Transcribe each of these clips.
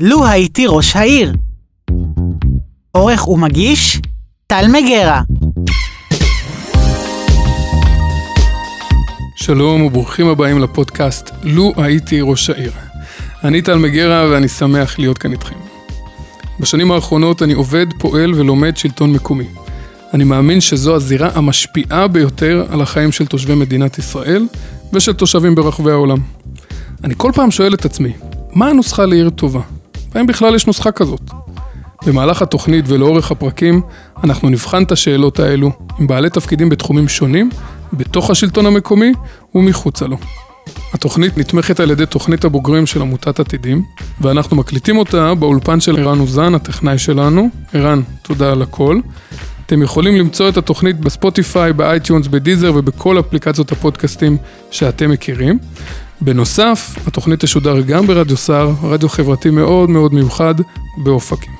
לו הייתי ראש העיר. עורך ומגיש, טל מגרה. שלום וברוכים הבאים לפודקאסט "לו הייתי ראש העיר". אני טל מגרה ואני שמח להיות כאן איתכם. בשנים האחרונות אני עובד, פועל ולומד שלטון מקומי. אני מאמין שזו הזירה המשפיעה ביותר על החיים של תושבי מדינת ישראל ושל תושבים ברחבי העולם. אני כל פעם שואל את עצמי, מה הנוסחה לעיר טובה? והאם בכלל יש נוסחה כזאת? במהלך התוכנית ולאורך הפרקים, אנחנו נבחן את השאלות האלו עם בעלי תפקידים בתחומים שונים, בתוך השלטון המקומי ומחוצה לו. התוכנית נתמכת על ידי תוכנית הבוגרים של עמותת עתידים, ואנחנו מקליטים אותה באולפן של ערן אוזן, הטכנאי שלנו. ערן, תודה על הכל. אתם יכולים למצוא את התוכנית בספוטיפיי, ב iTunes, בדיזר ובכל אפליקציות הפודקאסטים שאתם מכירים. בנוסף, התוכנית תשודר גם ברדיו סער, רדיו חברתי מאוד מאוד מיוחד באופקים.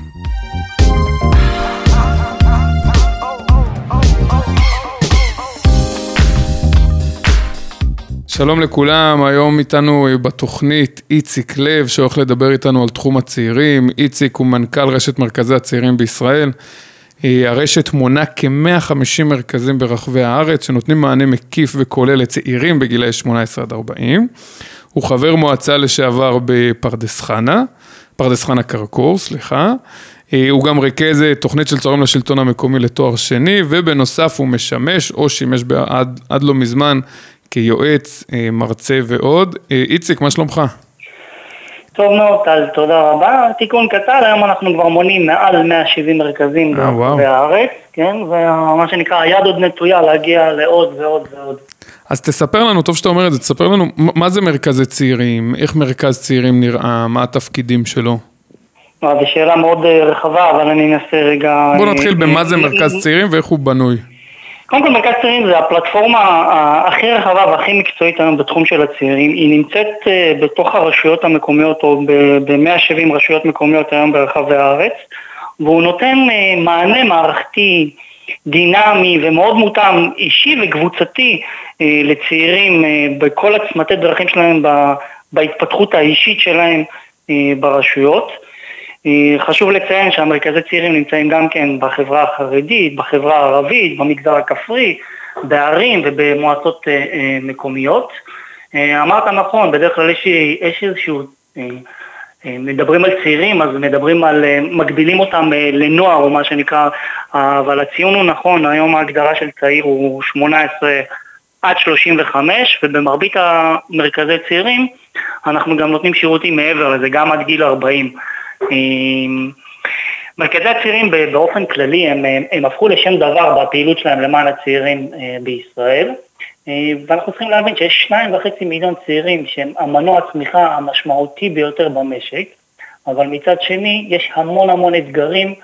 שלום לכולם, היום איתנו בתוכנית איציק לב שהולך לדבר איתנו על תחום הצעירים. איציק הוא מנכ"ל רשת מרכזי הצעירים בישראל. הרשת מונה כ-150 מרכזים ברחבי הארץ שנותנים מענה מקיף וכולל לצעירים בגילאי 18 עד 40. הוא חבר מועצה לשעבר בפרדס חנה, פרדס חנה קרקור, סליחה. הוא גם ריכז תוכנית של צוערים לשלטון המקומי לתואר שני, ובנוסף הוא משמש או שימש עד, עד לא מזמן כיועץ, מרצה ועוד. איציק, מה שלומך? טוב מאוד, טל, תודה רבה. תיקון קטן, היום אנחנו כבר מונים מעל 170 מרכזים אה. ברחבי הארץ, כן, ומה שנקרא, היד עוד נטויה להגיע לעוד ועוד ועוד. אז תספר לנו, טוב שאתה אומר את זה, תספר לנו מה זה מרכזי צעירים, איך מרכז צעירים נראה, מה התפקידים שלו. זו שאלה מאוד אה, רחבה, אבל אני אנסה רגע... בוא אה, נתחיל במה זה מרכז צעירים ואיך הוא בנוי. קודם כל מרכז צעירים זה הפלטפורמה הכי רחבה והכי מקצועית היום בתחום של הצעירים, היא נמצאת אה, בתוך הרשויות המקומיות או ב-170 רשויות מקומיות היום ברחבי הארץ והוא נותן אה, מענה מערכתי דינמי ומאוד מותאם אישי וקבוצתי אה, לצעירים בכל הצמתי דרכים שלהם בהתפתחות האישית שלהם ברשויות. חשוב לציין שהמרכזי צעירים נמצאים גם כן בחברה החרדית, בחברה הערבית, במגזר הכפרי, בערים ובמועצות אה, אה, מקומיות. אה, אמרת נכון, בדרך כלל יש, איזשהו, מדברים על צעירים אז מדברים על, מגבילים אותם לנוער או מה שנקרא, אבל הציון הוא נכון, היום ההגדרה של צעיר הוא 18 עד 35 ובמרבית המרכזי צעירים אנחנו גם נותנים שירותים מעבר לזה, גם עד גיל 40. מרכזי הצעירים באופן כללי הם, הם הפכו לשם דבר בפעילות שלהם למען הצעירים אה, בישראל אה, ואנחנו צריכים להבין שיש שניים וחצי מיליון צעירים שהם המנוע הצמיחה המשמעותי ביותר במשק אבל מצד שני יש המון המון אתגרים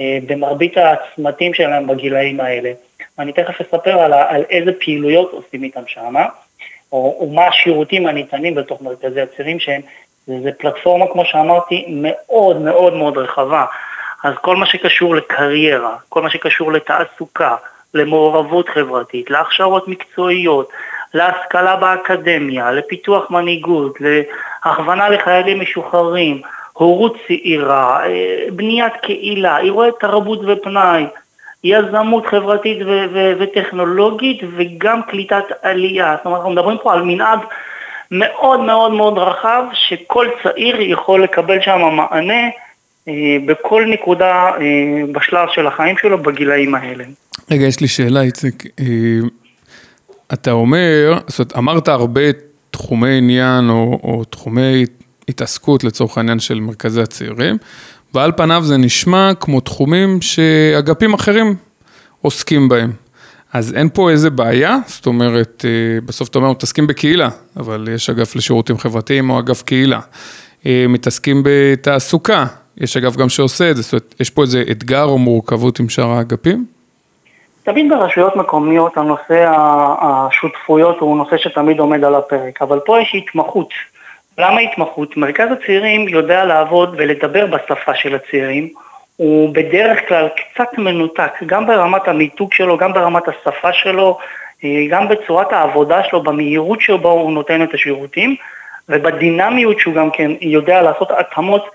אה, במרבית הצמתים שלהם בגילאים האלה. אני תכף אספר על, על איזה פעילויות עושים איתם שמה או, או מה השירותים הניתנים בתוך מרכזי הצעירים שהם זה פלטפורמה, כמו שאמרתי, מאוד מאוד מאוד רחבה. אז כל מה שקשור לקריירה, כל מה שקשור לתעסוקה, למעורבות חברתית, להכשרות מקצועיות, להשכלה באקדמיה, לפיתוח מנהיגות, להכוונה לחיילים משוחררים, הורות צעירה, אה, בניית קהילה, אירועי תרבות ופנאי, יזמות חברתית ו- ו- וטכנולוגית וגם קליטת עלייה. זאת אומרת, אנחנו מדברים פה על מנעד מאוד מאוד מאוד רחב, שכל צעיר יכול לקבל שם מענה אה, בכל נקודה אה, בשלב של החיים שלו בגילאים האלה. רגע, יש לי שאלה, איציק. אה, אתה אומר, זאת אומרת, אמרת הרבה תחומי עניין או, או תחומי התעסקות לצורך העניין של מרכזי הצעירים, ועל פניו זה נשמע כמו תחומים שאגפים אחרים עוסקים בהם. אז אין פה איזה בעיה, זאת אומרת, אה, בסוף אתה אומר, מתעסקים בקהילה, אבל יש אגף לשירותים חברתיים או אגף קהילה. אה, מתעסקים בתעסוקה, יש אגף גם שעושה את זה, זאת אומרת, יש פה איזה אתגר או מורכבות עם שאר האגפים? תמיד ברשויות מקומיות הנושא השותפויות הוא נושא שתמיד עומד על הפרק, אבל פה יש התמחות. למה התמחות? מרכז הצעירים יודע לעבוד ולדבר בשפה של הצעירים, הוא בדרך כלל קצת מנותק, גם ברמת המיתוג שלו, גם ברמת השפה שלו, אה, גם בצורת העבודה שלו, במהירות שבו הוא נותן את השירותים, ובדינמיות שהוא גם כן יודע לעשות התאמות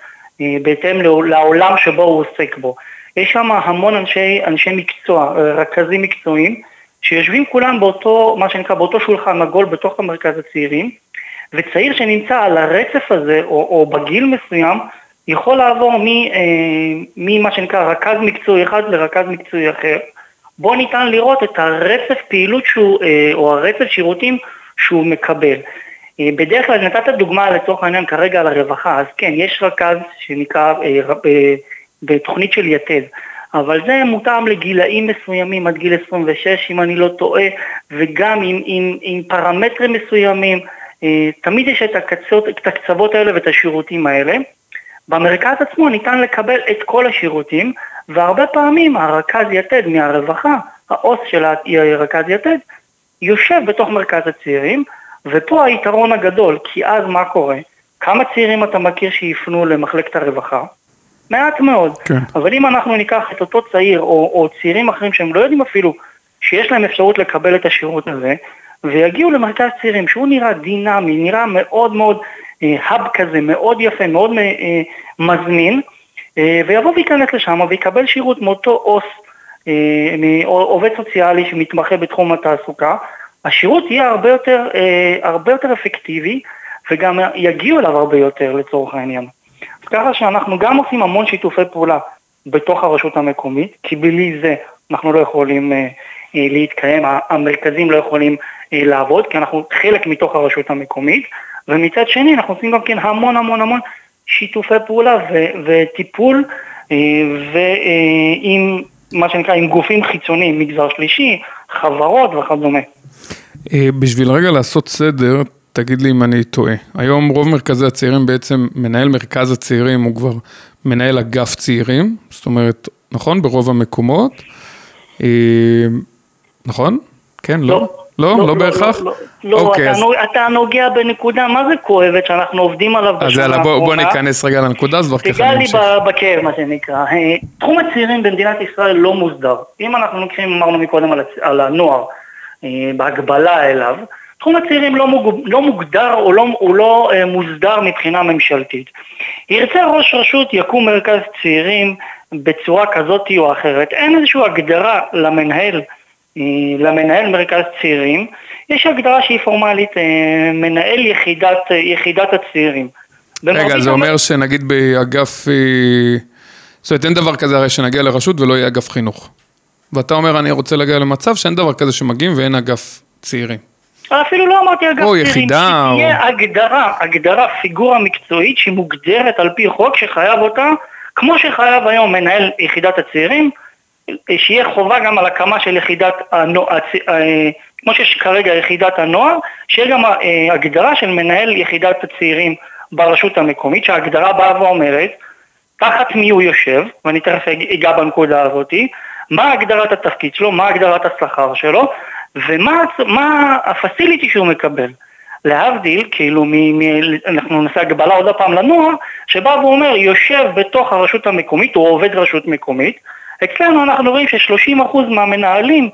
בהתאם לעולם שבו הוא עוסק בו. יש שם המון אנשי, אנשי מקצוע, רכזים מקצועיים, שיושבים כולם באותו, מה שנקרא, באותו שולחן עגול בתוך המרכז הצעירים, וצעיר שנמצא על הרצף הזה, או, או בגיל מסוים, יכול לעבור ממה שנקרא רכז מקצועי אחד לרכז מקצועי אחר. בו ניתן לראות את הרצף פעילות שהוא, או הרצף שירותים שהוא מקבל. בדרך כלל נתת דוגמה לצורך העניין כרגע על הרווחה, אז כן, יש רכז שנקרא בתוכנית של יתד, אבל זה מותאם לגילאים מסוימים עד גיל 26 אם אני לא טועה, וגם עם, עם, עם פרמטרים מסוימים, תמיד יש את, הקצות, את הקצוות האלה ואת השירותים האלה. במרכז עצמו ניתן לקבל את כל השירותים, והרבה פעמים הרכז יתד מהרווחה, העו"ס של הרכז יתד, יושב בתוך מרכז הצעירים, ופה היתרון הגדול, כי אז מה קורה? כמה צעירים אתה מכיר שיפנו למחלקת הרווחה? מעט מאוד. כן. אבל אם אנחנו ניקח את אותו צעיר, או, או צעירים אחרים שהם לא יודעים אפילו שיש להם אפשרות לקבל את השירות הזה, ויגיעו למרכז צעירים שהוא נראה דינמי, נראה מאוד מאוד האב אה, כזה, מאוד יפה, מאוד אה, מזמין, אה, ויבוא וייכנס לשם ויקבל שירות מאותו עו"ס, עובד סוציאלי שמתמחה בתחום התעסוקה, השירות יהיה הרבה יותר, הרבה יותר אפקטיבי וגם יגיעו אליו הרבה יותר לצורך העניין. אז ככה שאנחנו גם עושים המון שיתופי פעולה בתוך הרשות המקומית, כי בלי זה אנחנו לא יכולים להתקיים, המרכזים לא יכולים לעבוד, כי אנחנו חלק מתוך הרשות המקומית, ומצד שני אנחנו עושים גם כן המון המון המון שיתופי פעולה ו- וטיפול אה, ועם מה שנקרא עם גופים חיצוניים, מגזר שלישי, חברות וכדומה. אה, בשביל רגע לעשות סדר, תגיד לי אם אני טועה. היום רוב מרכזי הצעירים בעצם, מנהל מרכז הצעירים הוא כבר מנהל אגף צעירים, זאת אומרת, נכון? ברוב המקומות. אה, נכון? כן, לא? לא. לא? לא, לא בהכרח? לא, לא, לא אוקיי, אתה, אז... אתה נוגע בנקודה מה זה כואבת שאנחנו עובדים עליו בשנה האחרונה. אז יאללה, בוא, בוא ניכנס רגע לנקודה הזאת, ואחר כך אני אמשיך. תיגע לי בכאב, מה שנקרא. אה, תחום הצעירים במדינת ישראל לא מוסדר. אם אנחנו לוקחים, אמרנו מקודם על, על הנוער, אה, בהגבלה אליו, תחום הצעירים לא, מוג, לא מוגדר או לא, הוא לא אה, מוסדר מבחינה ממשלתית. ירצה ראש רשות יקום מרכז צעירים בצורה כזאת או אחרת. אין איזושהי הגדרה למנהל למנהל מרכז צעירים, יש הגדרה שהיא פורמלית, אה, מנהל יחידת, אה, יחידת הצעירים. רגע, זה אומר שנגיד באגף, אה, זאת אומרת אין דבר כזה הרי שנגיע לרשות ולא יהיה אגף חינוך. ואתה אומר אני רוצה להגיע למצב שאין דבר כזה שמגיעים ואין אגף צעירים. אפילו לא אמרתי אגף צעירים, יחידה, שתהיה או... הגדרה, הגדרה, פיגורה מקצועית שמוגדרת על פי חוק שחייב אותה, כמו שחייב היום מנהל יחידת הצעירים, שיהיה חובה גם על הקמה של יחידת, הנוער, אה, כמו שיש כרגע יחידת הנוער, שיהיה גם אה, הגדרה של מנהל יחידת הצעירים ברשות המקומית, שההגדרה באה ואומרת תחת מי הוא יושב, ואני תכף אגע בנקודה הזאתי, מה הגדרת התפקיד שלו, מה הגדרת השכר שלו, ומה הפסיליטי שהוא מקבל. להבדיל, כאילו, מ, מ, אנחנו נעשה הגבלה עוד פעם לנוער, שבא ואומר, יושב בתוך הרשות המקומית, הוא עובד רשות מקומית, אצלנו אנחנו רואים ש-30% מהמנהלים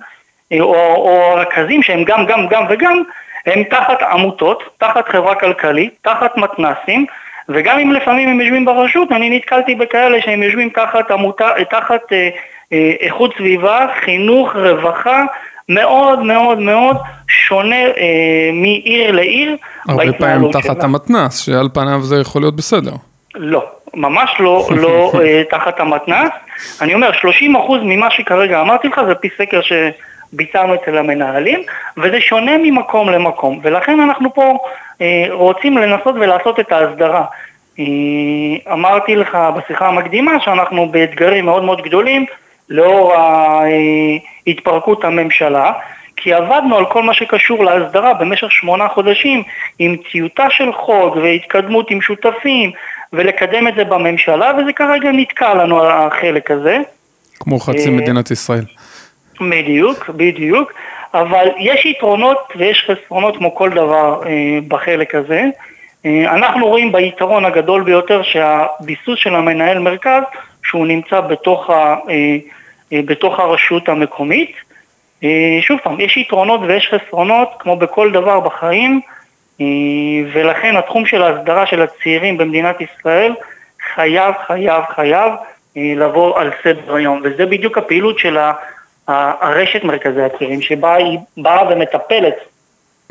אה, או, או הרכזים שהם גם גם גם וגם הם תחת עמותות, תחת חברה כלכלית, תחת מתנסים וגם אם לפעמים הם יושבים ברשות, אני נתקלתי בכאלה שהם יושבים תחת עמותה, תחת אה, אה, איכות סביבה, חינוך, רווחה, מאוד מאוד מאוד שונה אה, מעיר לעיר. הרבה פעמים תחת המתנ"ס, שעל פניו זה יכול להיות בסדר. לא, ממש לא, לא אה, תחת המתנ"ס. אני אומר, 30% ממה שכרגע אמרתי לך זה פי סקר שביצענו אצל המנהלים, וזה שונה ממקום למקום, ולכן אנחנו פה אה, רוצים לנסות ולעשות את ההסדרה. אה, אמרתי לך בשיחה המקדימה שאנחנו באתגרים מאוד מאוד גדולים לאור התפרקות הממשלה, כי עבדנו על כל מה שקשור להסדרה במשך שמונה חודשים עם טיוטה של חוק והתקדמות עם שותפים ולקדם את זה בממשלה, וזה כרגע נתקע לנו החלק הזה. כמו חצי אה, מדינת ישראל. בדיוק, בדיוק, אבל יש יתרונות ויש חסרונות כמו כל דבר אה, בחלק הזה. אה, אנחנו רואים ביתרון הגדול ביותר שהביסוס של המנהל מרכז, שהוא נמצא בתוך, ה, בתוך הרשות המקומית. שוב פעם, יש יתרונות ויש חסרונות, כמו בכל דבר בחיים, ולכן התחום של ההסדרה של הצעירים במדינת ישראל חייב, חייב, חייב אה, לבוא על סדר היום, וזה בדיוק הפעילות של הרשת מרכזי הצעירים, שבה היא באה ומטפלת.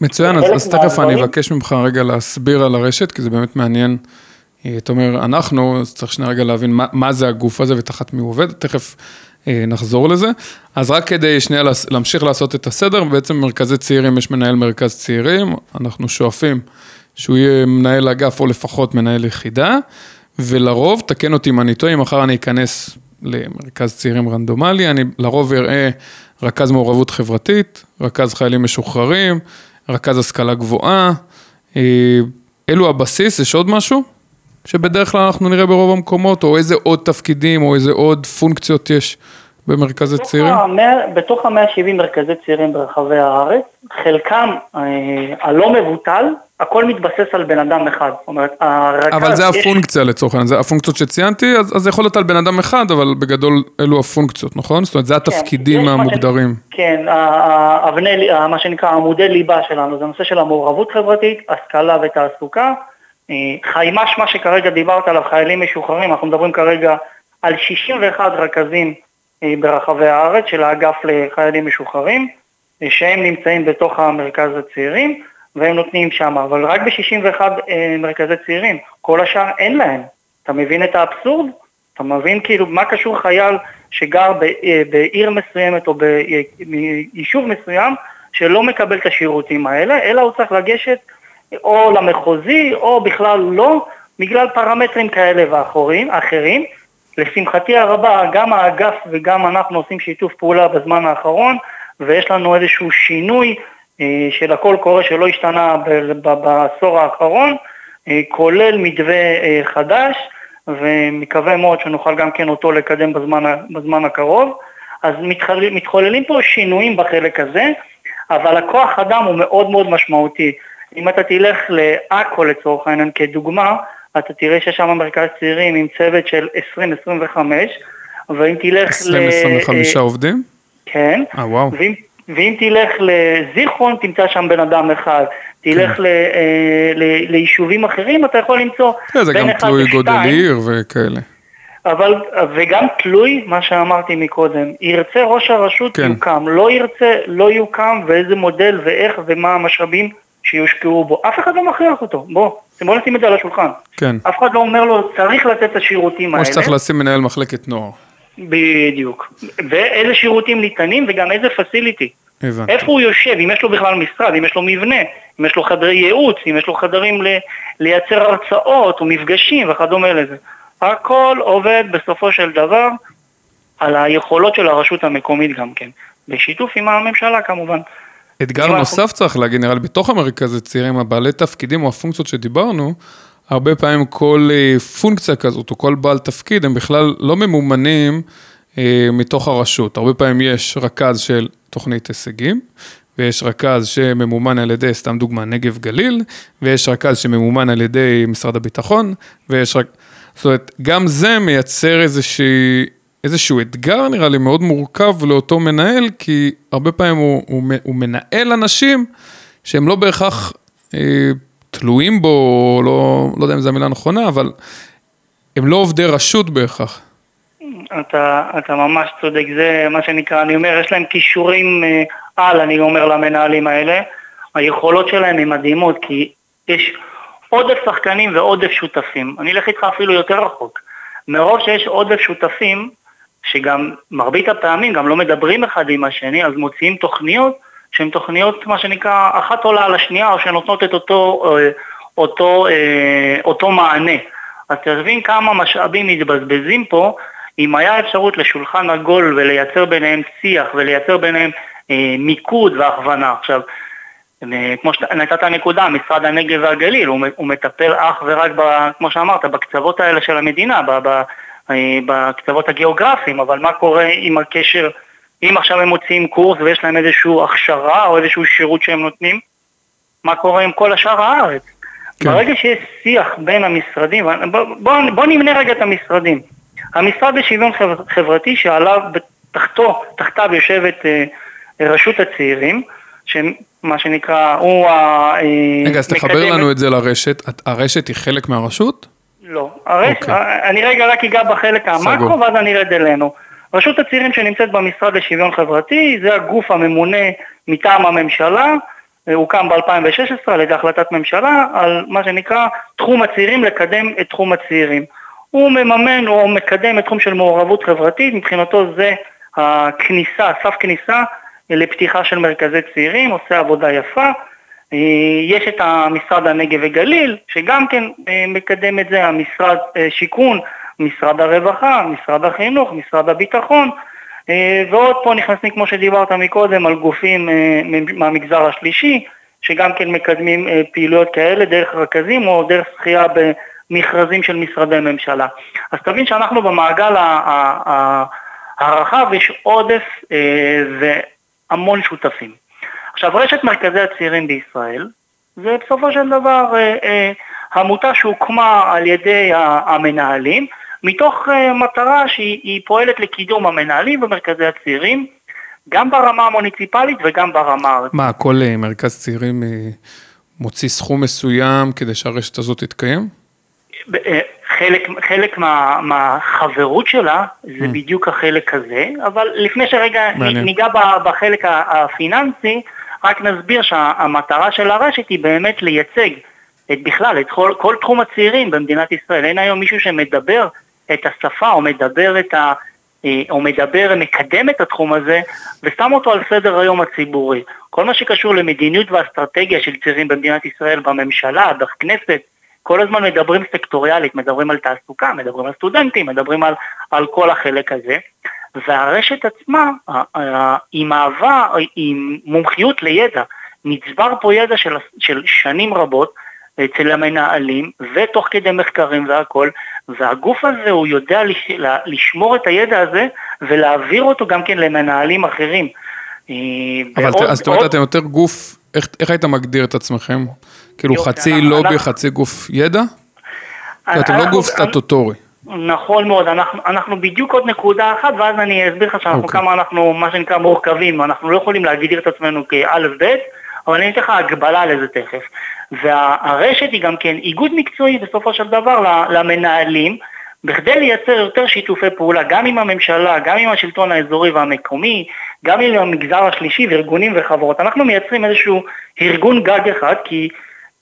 מצוין, אז, אז תכף אני אבקש ממך רגע להסביר על הרשת, כי זה באמת מעניין. אה, אתה אומר, אנחנו, אז צריך שנייה רגע להבין מה, מה זה הגוף הזה ותחת מי הוא עובד, תכף אה, נחזור לזה. אז רק כדי שנייה להמשיך לעשות את הסדר, בעצם במרכזי צעירים יש מנהל מרכז צעירים, אנחנו שואפים שהוא יהיה מנהל אגף או לפחות מנהל יחידה, ולרוב, תקן אותי אם אני טועה, אם מחר אני אכנס למרכז צעירים רנדומלי, אני לרוב אראה רכז מעורבות חברתית, רכז חיילים משוחררים, רכז השכלה גבוהה. אה, אלו הבסיס, יש עוד משהו? שבדרך כלל אנחנו נראה ברוב המקומות, או איזה עוד תפקידים, או איזה עוד פונקציות יש במרכזי בתוך צעירים? המאה, בתוך ה-170 מרכזי צעירים ברחבי הארץ, חלקם אה, הלא מבוטל, הכל מתבסס על בן אדם אחד. זאת אומרת, הרכז... אבל זה הפונקציה יש... לצורך העניין, זה הפונקציות שציינתי, אז, אז זה יכול להיות על בן אדם אחד, אבל בגדול אלו הפונקציות, נכון? זאת אומרת, זה כן, התפקידים המוגדרים. ש... כן, אבני, מה שנקרא עמודי ליבה שלנו, זה נושא של המעורבות חברתית, השכלה ותעסוקה. אה, חיימ"ש, מה שכרגע דיברת עליו, חיילים משוחררים, אנחנו מדברים כרגע על 61 רכזים אה, ברחבי הארץ של האגף לחיילים משוחררים, אה, שהם נמצאים בתוך המרכז הצעירים, והם נותנים שם, אבל רק ב-61 מרכזי צעירים, כל השאר אין להם. אתה מבין את האבסורד? אתה מבין כאילו מה קשור חייל שגר בעיר מסוימת או ביישוב מסוים שלא מקבל את השירותים האלה, אלא הוא צריך לגשת או למחוזי, או בכלל לא, בגלל פרמטרים כאלה ואחרים. לשמחתי הרבה, גם האגף וגם אנחנו עושים שיתוף פעולה בזמן האחרון, ויש לנו איזשהו שינוי אה, של הקול קורא שלא השתנה בעשור האחרון, אה, כולל מתווה אה, חדש, ומקווה מאוד שנוכל גם כן אותו לקדם בזמן, בזמן הקרוב. אז מתחוללים פה שינויים בחלק הזה, אבל הכוח אדם הוא מאוד מאוד משמעותי. אם אתה תלך לעכו לצורך העניין כדוגמה, אתה תראה שיש שם מרכז צעירים עם צוות של 20-25, ואם תלך 20-25 ל... עובדים? כן. אה, וואו. ואם, ואם תלך לזיכרון, תמצא שם בן אדם אחד. תלך כן. ל, אה, ל, ליישובים אחרים, אתה יכול למצוא כן, זה גם תלוי גודל עיר וכאלה. אבל, וגם תלוי מה שאמרתי מקודם, ירצה ראש הרשות כן. יוקם, לא ירצה לא יוקם ואיזה מודל ואיך ומה המשאבים שיושקעו בו, אף אחד לא מכריח אותו, בוא, בוא נשים את זה על השולחן. כן. אף אחד לא אומר לו, צריך לתת את השירותים האלה. כמו שצריך לשים מנהל מחלקת נוער. בדיוק. ואיזה שירותים ניתנים וגם איזה פסיליטי. הבנתי. איפה הוא יושב, אם יש לו בכלל משרד, אם יש לו מבנה, אם יש לו חדרי ייעוץ, אם יש לו חדרים ל- לייצר הרצאות או מפגשים וכדומה לזה. הכל עובד בסופו של דבר על היכולות של הרשות המקומית גם כן, בשיתוף עם הממשלה כמובן. אתגר נוסף אנחנו... צריך להגיד, נראה לי, בתוך המרכז הצעירים, הבעלי תפקידים או הפונקציות שדיברנו, הרבה פעמים כל אה, פונקציה כזאת או כל בעל תפקיד, הם בכלל לא ממומנים אה, מתוך הרשות. הרבה פעמים יש רכז של תוכנית הישגים, ויש רכז שממומן על ידי, סתם דוגמה, נגב גליל, ויש רכז שממומן על ידי משרד הביטחון, ויש רק... זאת אומרת, גם זה מייצר איזושהי איזשהו אתגר נראה לי מאוד מורכב לאותו מנהל, כי הרבה פעמים הוא, הוא, הוא מנהל אנשים שהם לא בהכרח אה, תלויים בו, לא, לא יודע אם זו המילה הנכונה, אבל הם לא עובדי רשות בהכרח. אתה, אתה ממש צודק, זה מה שנקרא, אני אומר, יש להם כישורים אה, על, אני אומר למנהלים האלה, היכולות שלהם הן מדהימות, כי יש עודף שחקנים ועודף שותפים. אני אלך איתך אפילו יותר רחוק. מרוב שיש עודף שותפים, שגם מרבית הפעמים גם לא מדברים אחד עם השני, אז מוציאים תוכניות שהן תוכניות, מה שנקרא, אחת עולה על השנייה, או שנותנות את אותו, אה, אותו, אה, אותו מענה. אז תבין כמה משאבים מתבזבזים פה, אם היה אפשרות לשולחן עגול ולייצר ביניהם שיח ולייצר ביניהם אה, מיקוד והכוונה. עכשיו, כמו שנתת נקודה, משרד הנגב והגליל, הוא, הוא מטפל אך ורק, ב, כמו שאמרת, בקצוות האלה של המדינה, ב, ב, אה, בקצוות הגיאוגרפיים, אבל מה קורה עם הקשר, אם עכשיו הם מוציאים קורס ויש להם איזושהי הכשרה או איזשהו שירות שהם נותנים, מה קורה עם כל השאר הארץ? כן. ברגע שיש שיח בין המשרדים, בוא, בוא, בוא נמנה רגע את המשרדים. המשרד לשוויון חברתי שעליו תחתו, תחתיו יושבת אה, רשות הצעירים, שמה שנקרא, הוא ה... רגע, אז תחבר לנו את זה לרשת. הרשת היא חלק מהרשות? לא. הרש... אוקיי. אני רגע רק אגע בחלק המקרו סגור. ואז אני ארד אלינו. רשות הצעירים שנמצאת במשרד לשוויון חברתי זה הגוף הממונה מטעם הממשלה, אה, הוקם ב-2016 על ידי החלטת ממשלה על מה שנקרא תחום הצעירים, לקדם את תחום הצעירים. הוא מממן או מקדם את תחום של מעורבות חברתית, מבחינתו זה הכניסה, סף כניסה לפתיחה של מרכזי צעירים, עושה עבודה יפה. אה, יש את המשרד הנגב וגליל, שגם כן אה, מקדם את זה, המשרד אה, שיכון, משרד הרווחה, משרד החינוך, משרד הביטחון, ועוד פה נכנסים, כמו שדיברת מקודם, על גופים מהמגזר השלישי, שגם כן מקדמים פעילויות כאלה דרך רכזים או דרך זכייה במכרזים של משרדי ממשלה. אז תבין שאנחנו במעגל הרחב יש עודף והמון שותפים. עכשיו, רשת מרכזי הצעירים בישראל, זה בסופו של דבר אה, אה, עמותה שהוקמה על ידי המנהלים, מתוך אה, מטרה שהיא היא פועלת לקידום המנהלים ומרכזי הצעירים, גם ברמה המוניציפלית וגם ברמה הארצית. מה, כל מרכז צעירים מוציא סכום מסוים כדי שהרשת הזאת תתקיים? חלק, חלק מה, מהחברות שלה זה Mm. בדיוק החלק הזה, אבל לפני שרגע מעניין. ניגע בחלק הפיננסי, רק נסביר שהמטרה של הרשת היא באמת לייצג את בכלל, את כל, כל תחום הצעירים במדינת ישראל. אין היום מישהו שמדבר את השפה או מדבר את ה... אה, או מדבר, מקדם את התחום הזה ושם אותו על סדר היום הציבורי. כל מה שקשור למדיניות ואסטרטגיה של צעירים במדינת ישראל, בממשלה, בכנסת, כל הזמן מדברים סקטוריאלית, מדברים על תעסוקה, מדברים על סטודנטים, מדברים על, על כל החלק הזה, והרשת עצמה, היא מהווה, היא מומחיות לידע. נצבר פה ידע של, של שנים רבות אצל המנהלים, ותוך כדי מחקרים והכל, והגוף הזה הוא יודע לש, לשמור את הידע הזה ולהעביר אותו גם כן למנהלים אחרים. אה, אבל ת- אז זאת אומרת, אתם יותר גוף, איך- איך היית מגדיר את עצמכם? כאילו יופי, חצי לובי, חצי גוף ידע? כי אתם לא גוף סטטוטורי. נכון מאוד, אנחנו, אנחנו בדיוק עוד נקודה אחת, ואז אני אסביר לך שאנחנו אוקיי. כמה אנחנו, מה שנקרא, מורכבים, אנחנו לא יכולים להגדיר את עצמנו כאלף בית, אבל אני אתן לך הגבלה לזה תכף. והרשת היא גם כן איגוד מקצועי בסופו של דבר למנהלים, בכדי לייצר יותר שיתופי פעולה, גם עם הממשלה, גם עם השלטון האזורי והמקומי, גם עם המגזר השלישי וארגונים וחברות. אנחנו מייצרים איזשהו ארגון גג אחד, כי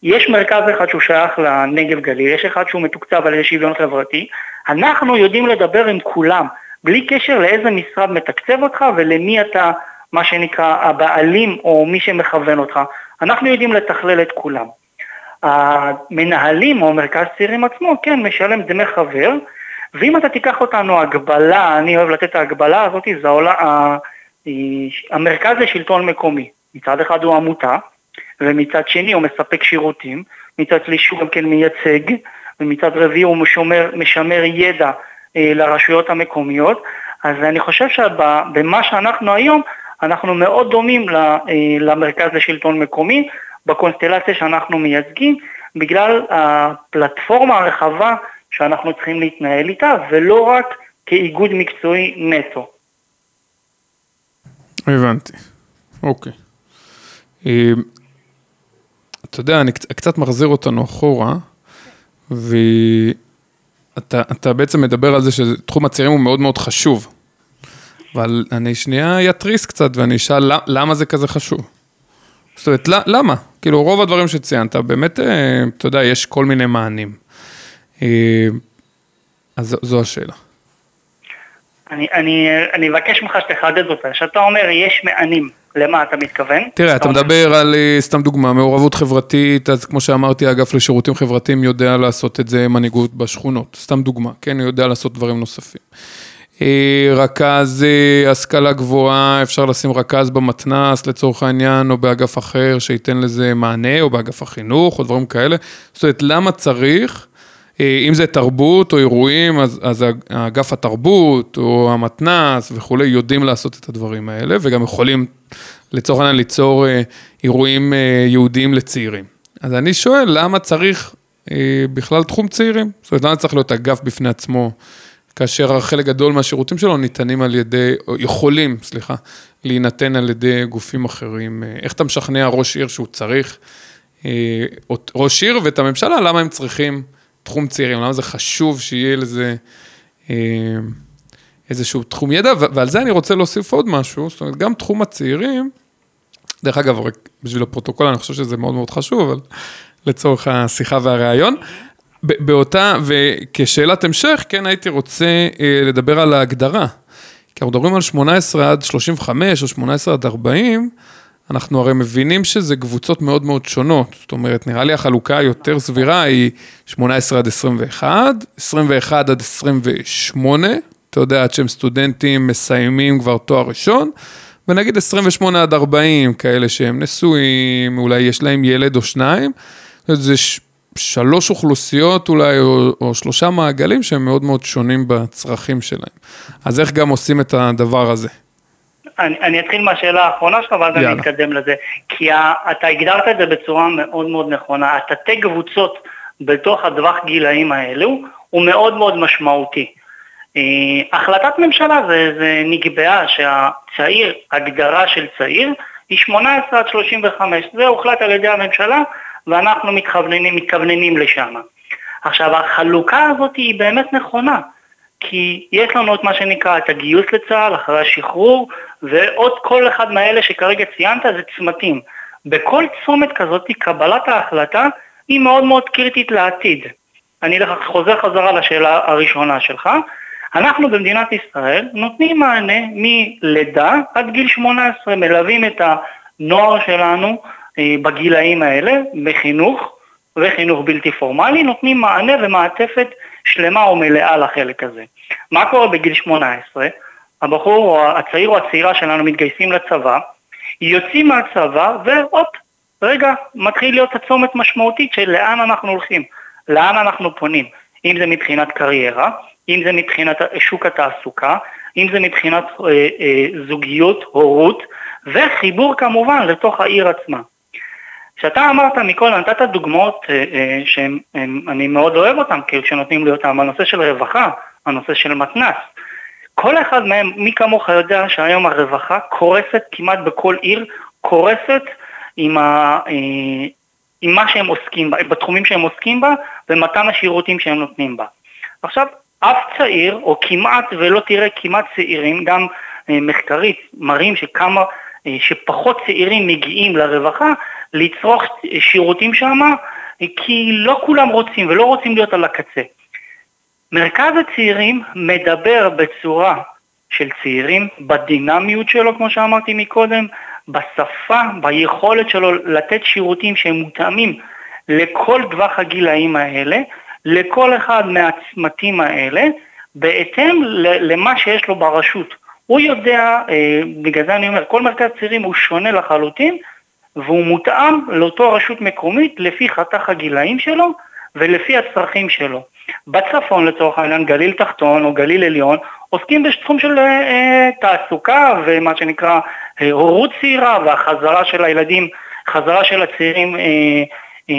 יש מרכז אחד שהוא שייך לנגב גליל, יש אחד שהוא מתוקצב על ידי שוויון חברתי, אנחנו יודעים לדבר עם כולם, בלי קשר לאיזה משרד מתקצב אותך ולמי אתה, מה שנקרא, הבעלים או מי שמכוון אותך. אנחנו יודעים לתכלל את כולם. המנהלים או מרכז צעירים עצמו, כן, משלם דמי חבר, ואם אתה תיקח אותנו הגבלה, אני אוהב לתת את ההגבלה הזאת, זה העולה, המרכז לשלטון מקומי. מצד אחד הוא עמותה, ומצד שני הוא מספק שירותים, מצד שלישי הוא גם כן מייצג, ומצד רביעי הוא משומר, משמר ידע אה, לרשויות המקומיות, אז אני חושב שבמה שאנחנו היום, אנחנו מאוד דומים ל- אה, למרכז לשלטון מקומי, בקונסטלציה שאנחנו מייצגים, בגלל הפלטפורמה הרחבה שאנחנו צריכים להתנהל איתה, ולא רק כאיגוד מקצועי נטו. הבנתי, אוקיי. אתה יודע, אני קצ- קצת מחזיר אותנו אחורה, ואתה אתה בעצם מדבר על זה שתחום הצעירים הוא מאוד מאוד חשוב. אבל אני שנייה אתריס קצת ואני אשאל "למ- למה זה כזה חשוב. זאת אומרת, למה? כאילו, רוב הדברים שציינת, באמת, אה, אתה יודע, יש כל מיני מענים. אה, אז זו- השאלה. אני, אני, אני אבקש ממך שתחדד אותה. כשאתה אומר יש מענים, למה אתה מתכוון? תראה, אתה מדבר על, אה, סתם דוגמה, מעורבות חברתית, אז כמו שאמרתי, האגף לשירותים חברתיים יודע לעשות את זה מנהיגות בשכונות, סתם דוגמה, כן, הוא יודע לעשות דברים נוספים. אה, רכז אה, השכלה גבוהה, אפשר לשים רכז במתנ"ס לצורך העניין, או באגף אחר שייתן לזה מענה, או באגף החינוך, או דברים כאלה. זאת אומרת, למה צריך, אם זה תרבות או אירועים, אז, אז האגף התרבות, או המתנ"ס וכולי, יודעים לעשות את הדברים האלה, וגם יכולים לצורך העניין ליצור אה, אירועים אה, ייעודיים לצעירים. אז אני שואל, למה צריך אה, בכלל תחום צעירים? זאת אומרת, למה צריך להיות אגף בפני עצמו, כאשר חלק גדול מהשירותים שלו ניתנים על ידי, או יכולים, סליחה, להינתן על ידי גופים אחרים. איך אתה משכנע ראש עיר שהוא צריך, ראש עיר ואת הממשלה, למה הם צריכים תחום צעירים, למה זה חשוב שיהיה לזה אה, איזשהו תחום ידע, ועל זה אני רוצה להוסיף עוד משהו, זאת אומרת, גם תחום הצעירים, דרך אגב, רק בשביל הפרוטוקול, אני חושב שזה מאוד מאוד חשוב, אבל לצורך השיחה והראיון. באותה, וכשאלת המשך, כן הייתי רוצה אה, לדבר על ההגדרה. כי אנחנו מדברים על 18 עד 35 או 18 עד 40, אנחנו הרי מבינים שזה קבוצות מאוד מאוד שונות. זאת אומרת, נראה לי החלוקה היותר סבירה היא 18 עד 21, 21 עד 28, אתה יודע, עד שהם סטודנטים מסיימים כבר תואר ראשון, ונגיד 28 עד 40, כאלה שהם נשואים, אולי יש להם ילד או שניים. זה ש... שלוש אוכלוסיות אולי, או, או שלושה מעגלים שהם מאוד מאוד שונים בצרכים שלהם. אז איך גם עושים את הדבר הזה? אני, אני אתחיל מהשאלה האחרונה שלך ואז יאללה. אני אתקדם לזה. כי ה, אתה הגדרת את זה בצורה מאוד מאוד נכונה. התתי קבוצות בתוך הטווח גילאים האלו הוא מאוד מאוד משמעותי. אה, החלטת ממשלה זה, זה נקבעה שהצעיר, הגדרה של צעיר, היא 18 עד 35. זה הוחלט על ידי הממשלה ואנחנו מתכווננים, מתכווננים לשם. עכשיו החלוקה הזאת היא באמת נכונה, כי יש לנו את מה שנקרא את הגיוס לצה"ל אחרי השחרור, ועוד כל אחד מאלה שכרגע ציינת זה צמתים. בכל צומת כזאת קבלת ההחלטה היא מאוד מאוד קריטית לעתיד. אני חוזר חזרה לשאלה הראשונה שלך. אנחנו במדינת ישראל נותנים מענה מלידה עד גיל 18, מלווים את הנוער שלנו אה, בגילאים האלה, בחינוך וחינוך בלתי פורמלי, נותנים מענה ומעטפת שלמה או מלאה לחלק הזה. מה קורה בגיל 18? הבחור או הצעיר או הצעירה שלנו מתגייסים לצבא, יוצאים מהצבא והופ, רגע, מתחיל להיות הצומת משמעותית של לאן אנחנו הולכים, לאן אנחנו פונים, אם זה מבחינת קריירה, אם זה מבחינת שוק התעסוקה, אם זה מבחינת אה, אה, זוגיות, הורות, וחיבור כמובן לתוך העיר עצמה. כשאתה אמרת מקודם, נתת דוגמאות אה, אה, שאני מאוד אוהב אותן, כאילו שנותנים לי אותן, הנושא של רווחה, הנושא של מתנ"ס. כל אחד מהם, מי כמוך יודע שהיום הרווחה קורסת כמעט בכל עיר, קורסת עם, ה, אה, עם מה שהם עוסקים בה, בתחומים שהם עוסקים בה ומתן השירותים שהם נותנים בה. עכשיו, אף צעיר, או כמעט ולא תראה כמעט צעירים, גם מחקרית מראים שכמה, שפחות צעירים מגיעים לרווחה, לצרוך שירותים שם, כי לא כולם רוצים ולא רוצים להיות על הקצה. מרכז הצעירים מדבר בצורה של צעירים, בדינמיות שלו, כמו שאמרתי מקודם, בשפה, ביכולת שלו לתת שירותים שהם מותאמים לכל טווח הגילאים האלה, לכל אחד מהצמתים האלה, בהתאם למה שיש לו ברשות. הוא יודע, אה, בגלל זה אני אומר, כל מרכז צעירים הוא שונה לחלוטין, והוא מותאם לאותו רשות מקומית לפי חתך הגילאים שלו ולפי הצרכים שלו. בצפון לצורך העניין גליל תחתון או גליל עליון עוסקים בתחום של אה, תעסוקה ומה שנקרא אה, הורות צעירה והחזרה של הילדים, חזרה של הצעירים אה, אה,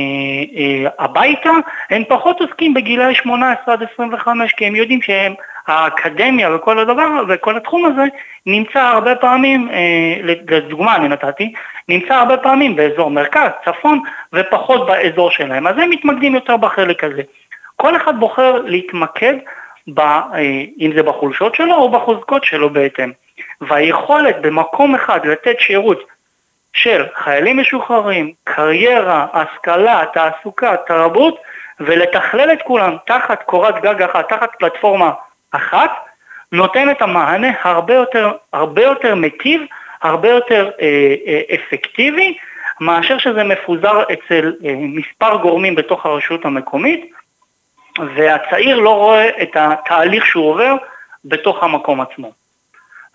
אה, הביתה, הם פחות עוסקים בגילאי 18 עד 25 כי הם יודעים שהם האקדמיה וכל הדבר וכל התחום הזה נמצא הרבה פעמים, אה, לדוגמה אני נתתי, נמצא הרבה פעמים באזור מרכז, צפון ופחות באזור שלהם, אז הם מתמקדים יותר בחלק הזה. כל אחד בוחר להתמקד, ב, אה, אם זה בחולשות שלו או בחוזקות שלו בהתאם. והיכולת במקום אחד לתת שירות של חיילים משוחררים, קריירה, השכלה, תעסוקה, תרבות, ולתכלל את כולם תחת קורת גג אחת, תחת פלטפורמה אחת, נותן את המענה הרבה יותר, הרבה יותר מיטיב, הרבה יותר אה, אה, אפקטיבי, מאשר שזה מפוזר אצל אה, מספר גורמים בתוך הרשות המקומית, והצעיר לא רואה את התהליך שהוא עובר בתוך המקום עצמו.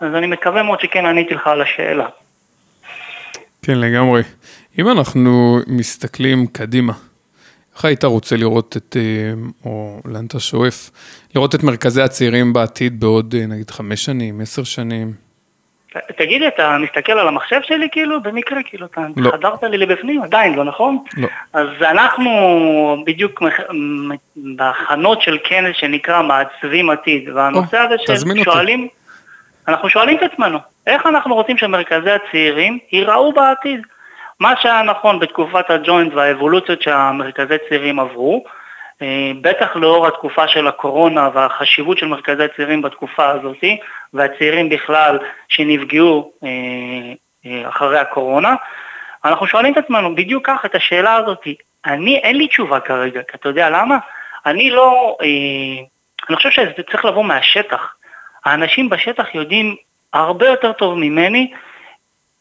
אז אני מקווה מאוד שכן עניתי לך על השאלה. כן, לגמרי. אם אנחנו מסתכלים קדימה, איך היית רוצה לראות את, אה, או לאן אתה שואף, לראות את מרכזי הצעירים בעתיד בעוד אה, נגיד חמש שנים, עשר שנים? תגיד, אתה מסתכל על המחשב שלי כאילו, במקרה, כאילו, אתה לא. חדרת לי לבפנים? עדיין לא, נכון? לא. אז אנחנו בדיוק בהכנות של כנס שנקרא מעצבים עתיד, והנושא הזה של שואלים, אנחנו שואלים את עצמנו, איך אנחנו רוצים שמרכזי הצעירים ייראו בעתיד? מה שהיה נכון בתקופת הג'וינט והאבולוציות שהמרכזי צעירים עברו, בטח לאור התקופה של הקורונה והחשיבות של מרכזי צעירים בתקופה הזאת, והצעירים בכלל שנפגעו אחרי הקורונה, אנחנו שואלים את עצמנו בדיוק כך את השאלה הזאת. אני, אין לי תשובה כרגע, כי אתה יודע למה? אני לא, אה, אני חושב שזה צריך לבוא מהשטח. האנשים בשטח יודעים הרבה יותר טוב ממני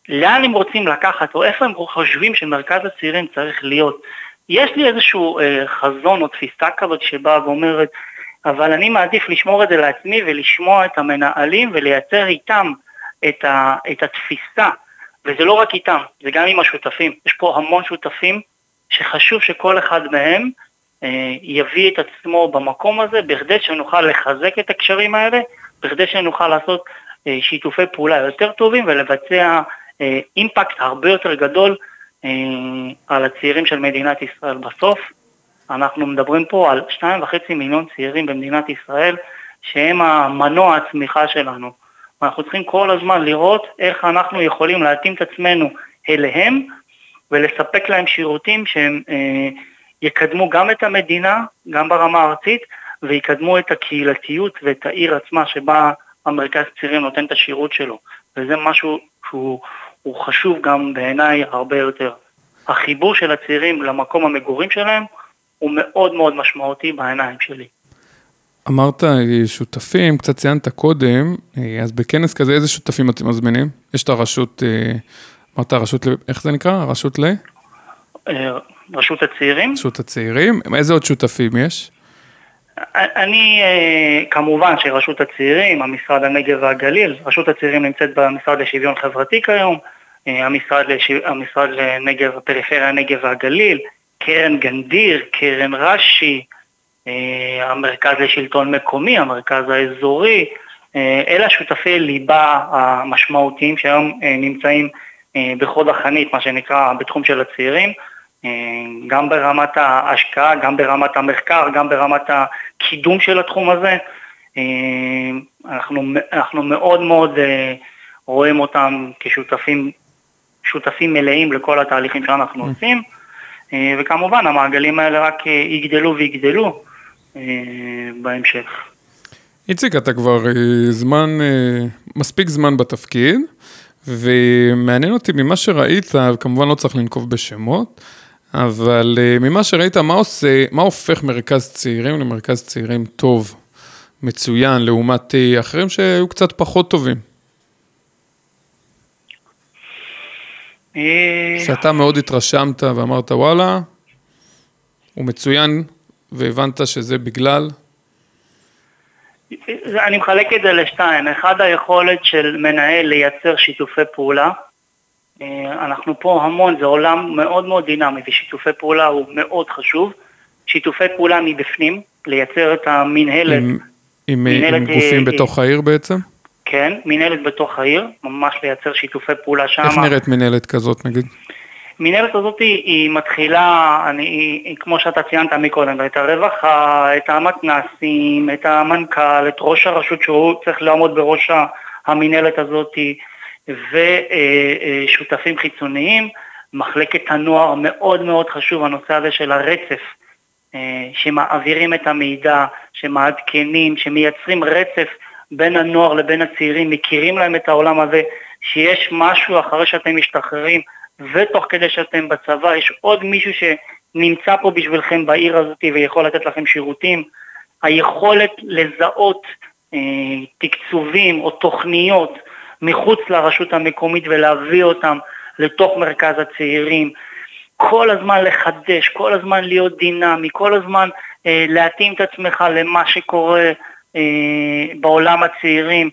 לאן הם רוצים לקחת או איפה הם חושבים שמרכז הצעירים צריך להיות. יש לי איזשהו אה, חזון או תפיסה כזאת שבאה ואומרת, אבל אני מעדיף לשמור את זה לעצמי ולשמוע את המנהלים ולייצר איתם את, ה, את התפיסה וזה לא רק איתם, זה גם עם השותפים. יש פה המון שותפים שחשוב שכל אחד מהם אה, יביא את עצמו במקום הזה בכדי שנוכל לחזק את הקשרים האלה, בכדי שנוכל לעשות אה, שיתופי פעולה יותר טובים ולבצע אימפקט הרבה יותר גדול אה, על הצעירים של מדינת ישראל. בסוף אנחנו מדברים פה על 2.5 מיליון צעירים במדינת ישראל שהם המנוע הצמיחה שלנו. ואנחנו צריכים כל הזמן לראות איך אנחנו יכולים להתאים את עצמנו אליהם ולספק להם שירותים שהם אה, יקדמו גם את המדינה, גם ברמה הארצית, ויקדמו את הקהילתיות ואת העיר עצמה שבה המרכז צעירים נותן את השירות שלו. וזה משהו שהוא חשוב גם בעיניי הרבה יותר. החיבור של הצעירים למקום המגורים שלהם הוא מאוד מאוד משמעותי בעיניים שלי. אמרת אה, שותפים, קצת ציינת קודם, אה, אז בכנס כזה איזה שותפים אתם מזמינים? יש את הרשות, אה, אמרת הרשות, איך זה נקרא? הרשות ל? רשות הצעירים. רשות הצעירים, איזה עוד שותפים יש? אני, כמובן שרשות הצעירים, המשרד הנגב והגליל, רשות הצעירים נמצאת במשרד לשוויון חברתי כיום, המשרד, לשו... המשרד לנגב, הפריפריה הנגב והגליל, קרן גנדיר, קרן רש"י, אה, המרכז לשלטון מקומי, המרכז האזורי, אה, אלה השותפי ליבה המשמעותיים שהיום אה, נמצאים בחוד החנית, מה שנקרא, בתחום של הצעירים, גם ברמת ההשקעה, גם ברמת המחקר, גם ברמת הקידום של התחום הזה. אנחנו, אנחנו מאוד מאוד רואים אותם כשותפים שותפים מלאים לכל התהליכים שאנחנו עושים, וכמובן המעגלים האלה רק יגדלו ויגדלו. אה, בהמשך. איציק, אתה כבר אה, זמן, אה, מספיק זמן בתפקיד, ומעניין אותי ממה שראית, כמובן לא צריך לנקוב בשמות, אבל ממה שראית, מה עושה, מה הופך מרכז צעירים למרכז צעירים טוב, מצוין, לעומת אחרים שהיו קצת פחות טובים? שאתה מאוד התרשמת ואמרת, וואלה, הוא מצוין והבנת שזה בגלל? אני מחלק את זה לשתיים. אחד, היכולת של מנהל לייצר שיתופי פעולה. אה, אנחנו פה המון, זה עולם מאוד מאוד דינמי, ושיתופי פעולה הוא מאוד חשוב. שיתופי פעולה מבפנים, לייצר את המנהלת. עם, עם, עם גופים היא, אה, בתוך העיר בעצם? כן, מנהלת בתוך העיר, ממש לייצר שיתופי פעולה שם. איך נראית מנהלת כזאת נגיד? המנהלת הזאת היא, היא מתחילה, אני, היא, כמו שאתה ציינת מקודם, את הרווחה, את המתנסים, את המנכ"ל, את ראש הרשות שהוא צריך לעמוד בראש המנהלת הזאת, ושותפים חיצוניים. מחלקת הנוער מאוד מאוד חשוב, הנושא הזה של הרצף, אה, שמעבירים את המידע, שמעדכנים, שמייצרים רצף בין הנוער לבין הצעירים, מכירים להם את העולם הזה, שיש משהו אחרי שאתם משתחררים. ותוך כדי שאתם בצבא יש עוד מישהו שנמצא פה בשבילכם בעיר הזאת ויכול לתת לכם שירותים. היכולת לזהות אה, תקצובים או תוכניות מחוץ לרשות המקומית ולהביא אותם לתוך מרכז הצעירים, כל הזמן לחדש, כל הזמן להיות דינמי, כל הזמן אה, להתאים את עצמך למה שקורה אה, בעולם הצעירים.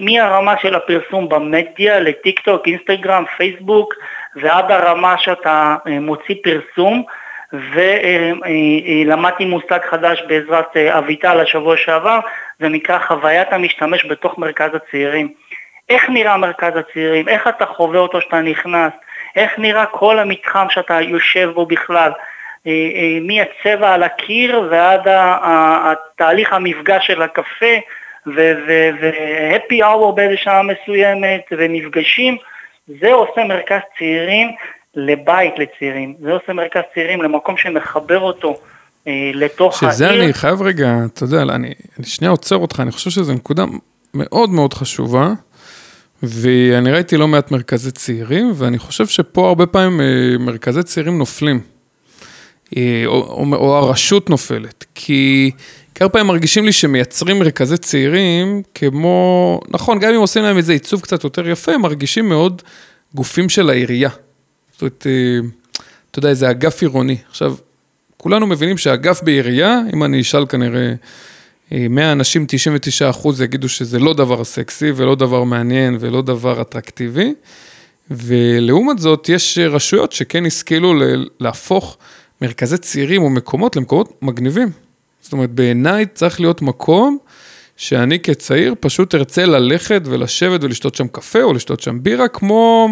מהרמה של הפרסום במדיה לטיק טוק, אינסטגרם, פייסבוק ועד הרמה שאתה אה, מוציא פרסום ולמדתי מושג חדש בעזרת אה, אביטל השבוע שעבר, זה נקרא חוויית המשתמש בתוך מרכז הצעירים. איך נראה מרכז הצעירים, איך אתה חווה אותו כשאתה נכנס, איך נראה כל המתחם שאתה יושב בו בכלל, אה, מהצבע על הקיר ועד התהליך המפגש של הקפה והפי אאוור באיזה שעה מסוימת ומפגשים, זה עושה מרכז צעירים לבית לצעירים, זה עושה מרכז צעירים למקום שמחבר אותו לתוך שזה העיר. שזה אני חייב רגע, אתה יודע, אני, אני שנייה עוצר אותך, אני חושב שזו נקודה מאוד מאוד חשובה, ואני ראיתי לא מעט מרכזי צעירים, ואני חושב שפה הרבה פעמים מרכזי צעירים נופלים. או, או, או הרשות נופלת, כי כמה פעמים מרגישים לי שמייצרים מרכזי צעירים כמו, נכון, גם אם עושים להם איזה עיצוב קצת יותר יפה, הם מרגישים מאוד גופים של העירייה. זאת אומרת, אתה יודע, איזה אגף עירוני. עכשיו, כולנו מבינים שאגף בעירייה, אם אני אשאל כנראה 100 אנשים, 99 אחוז יגידו שזה לא דבר סקסי ולא דבר מעניין ולא דבר אטרקטיבי, ולעומת זאת, יש רשויות שכן השכילו להפוך מרכזי צעירים או מקומות למקומות מגניבים. זאת אומרת, בעיניי צריך להיות מקום שאני כצעיר פשוט ארצה ללכת ולשבת ולשתות שם קפה או לשתות שם בירה, כמו...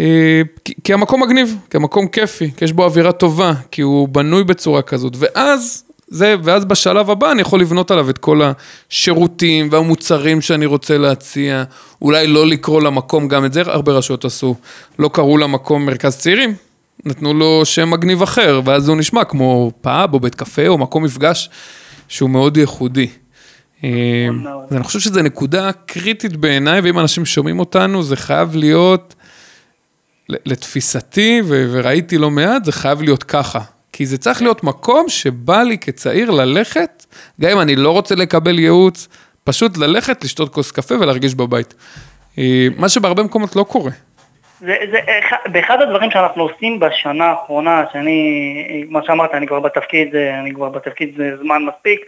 אה, כי המקום מגניב, כי המקום כיפי, כי יש בו אווירה טובה, כי הוא בנוי בצורה כזאת, ואז, זה, ואז בשלב הבא אני יכול לבנות עליו את כל השירותים והמוצרים שאני רוצה להציע, אולי לא לקרוא למקום, גם את זה הרבה רשויות עשו, לא קראו למקום מרכז צעירים, נתנו לו שם מגניב אחר, ואז הוא נשמע כמו פאב או בית קפה או מקום מפגש שהוא מאוד ייחודי. ואני חושב שזו נקודה קריטית בעיניי, ואם אנשים שומעים אותנו, זה חייב להיות, לתפיסתי, וראיתי לא מעט, זה חייב להיות ככה. כי זה צריך להיות מקום שבא לי כצעיר ללכת, גם אם אני לא רוצה לקבל ייעוץ, פשוט ללכת, לשתות כוס קפה ולהרגיש בבית. מה שבהרבה מקומות לא קורה. זה, זה באחד הדברים שאנחנו עושים בשנה האחרונה, שאני, כמו שאמרת, אני כבר בתפקיד, אני כבר בתפקיד זמן מספיק,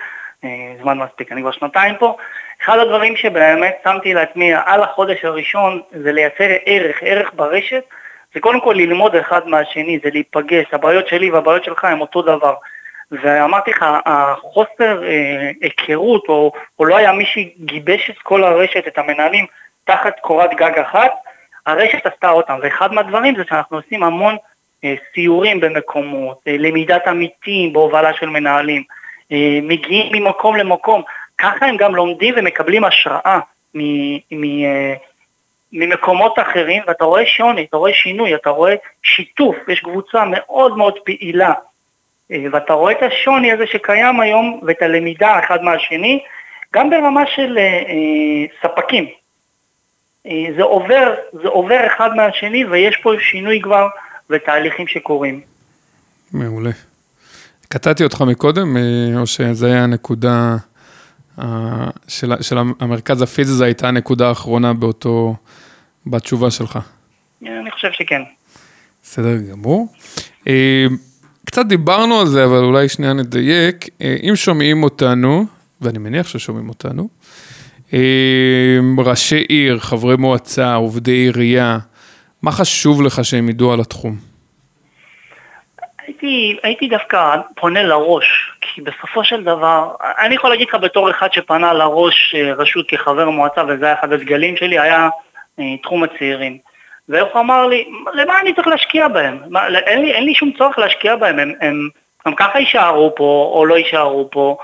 זמן מספיק, אני כבר שנתיים פה, אחד הדברים שבאמת שמתי לעצמי על החודש הראשון זה לייצר ערך, ערך ברשת, זה קודם כל ללמוד אחד מהשני, זה להיפגש, הבעיות שלי והבעיות שלך הם אותו דבר. ואמרתי לך, החוסר אה, היכרות, או, או לא היה מי שגיבש את כל הרשת, את המנהלים, תחת קורת גג אחת, הרשת עשתה אותם, ואחד מהדברים זה שאנחנו עושים המון אה, סיורים במקומות, אה, למידת עמיתים בהובלה של מנהלים, אה, מגיעים ממקום למקום, ככה הם גם לומדים ומקבלים השראה מ, מ, אה, ממקומות אחרים, ואתה רואה שוני, אתה רואה שינוי, אתה רואה שיתוף, יש קבוצה מאוד מאוד פעילה, אה, ואתה רואה את השוני הזה שקיים היום, ואת הלמידה אחד מהשני, גם ברמה של אה, אה, ספקים. אה, זה עובר, זה עובר אחד מהשני ויש פה שינוי כבר ותהליכים שקורים. מעולה. קטעתי אותך מקודם, או שזה היה הנקודה של, של המרכז הפיזי, זו הייתה הנקודה האחרונה באותו, בתשובה שלך. אני חושב שכן. בסדר גמור. קצת דיברנו על זה, אבל אולי שנייה נדייק. אם שומעים אותנו, ואני מניח ששומעים אותנו, ראשי עיר, חברי מועצה, עובדי עירייה, מה חשוב לך שהם ידעו על התחום? הייתי, הייתי דווקא פונה לראש, כי בסופו של דבר, אני יכול להגיד לך בתור אחד שפנה לראש רשות כחבר מועצה, וזה היה אחד הדגלים שלי, היה תחום הצעירים. ואיך הוא אמר לי, למה אני צריך להשקיע בהם? מה, אין, לי, אין לי שום צורך להשקיע בהם, הם, הם, הם ככה יישארו פה או לא יישארו פה.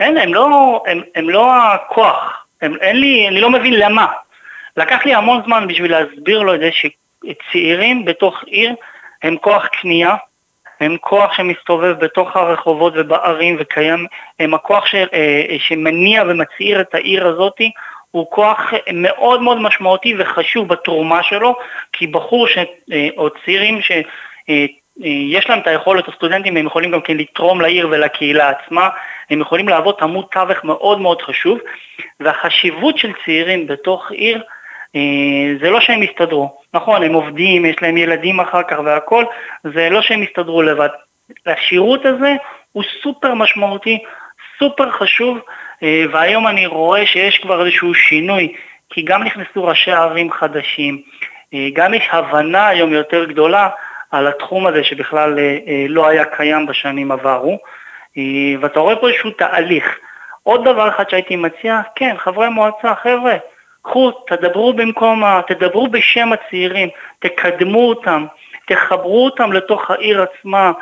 אין, הם לא, הם, הם לא הכוח, הם, אין לי, אני לא מבין למה. לקח לי המון זמן בשביל להסביר לו את זה שצעירים בתוך עיר הם כוח קנייה, הם כוח שמסתובב בתוך הרחובות ובערים וקיים, הם הכוח ש, שמניע ומצעיר את העיר הזאתי, הוא כוח מאוד מאוד משמעותי וחשוב בתרומה שלו, כי בחור ש, או צעירים ש... יש להם את היכולת, הסטודנטים הם יכולים גם כן לתרום לעיר ולקהילה עצמה, הם יכולים להוות עמוד תווך מאוד מאוד חשוב, והחשיבות של צעירים בתוך עיר זה לא שהם יסתדרו, נכון, הם עובדים, יש להם ילדים אחר כך והכל, זה לא שהם יסתדרו לבד. השירות הזה הוא סופר משמעותי, סופר חשוב, והיום אני רואה שיש כבר איזשהו שינוי, כי גם נכנסו ראשי ערים חדשים, גם יש הבנה היום יותר גדולה על התחום הזה שבכלל לא היה קיים בשנים עברו, ואתה רואה פה איזשהו תהליך. עוד דבר אחד שהייתי מציע, כן, חברי מועצה, חבר'ה, קחו, תדברו במקום, תדברו בשם הצעירים, תקדמו אותם, תחברו אותם לתוך העיר עצמה,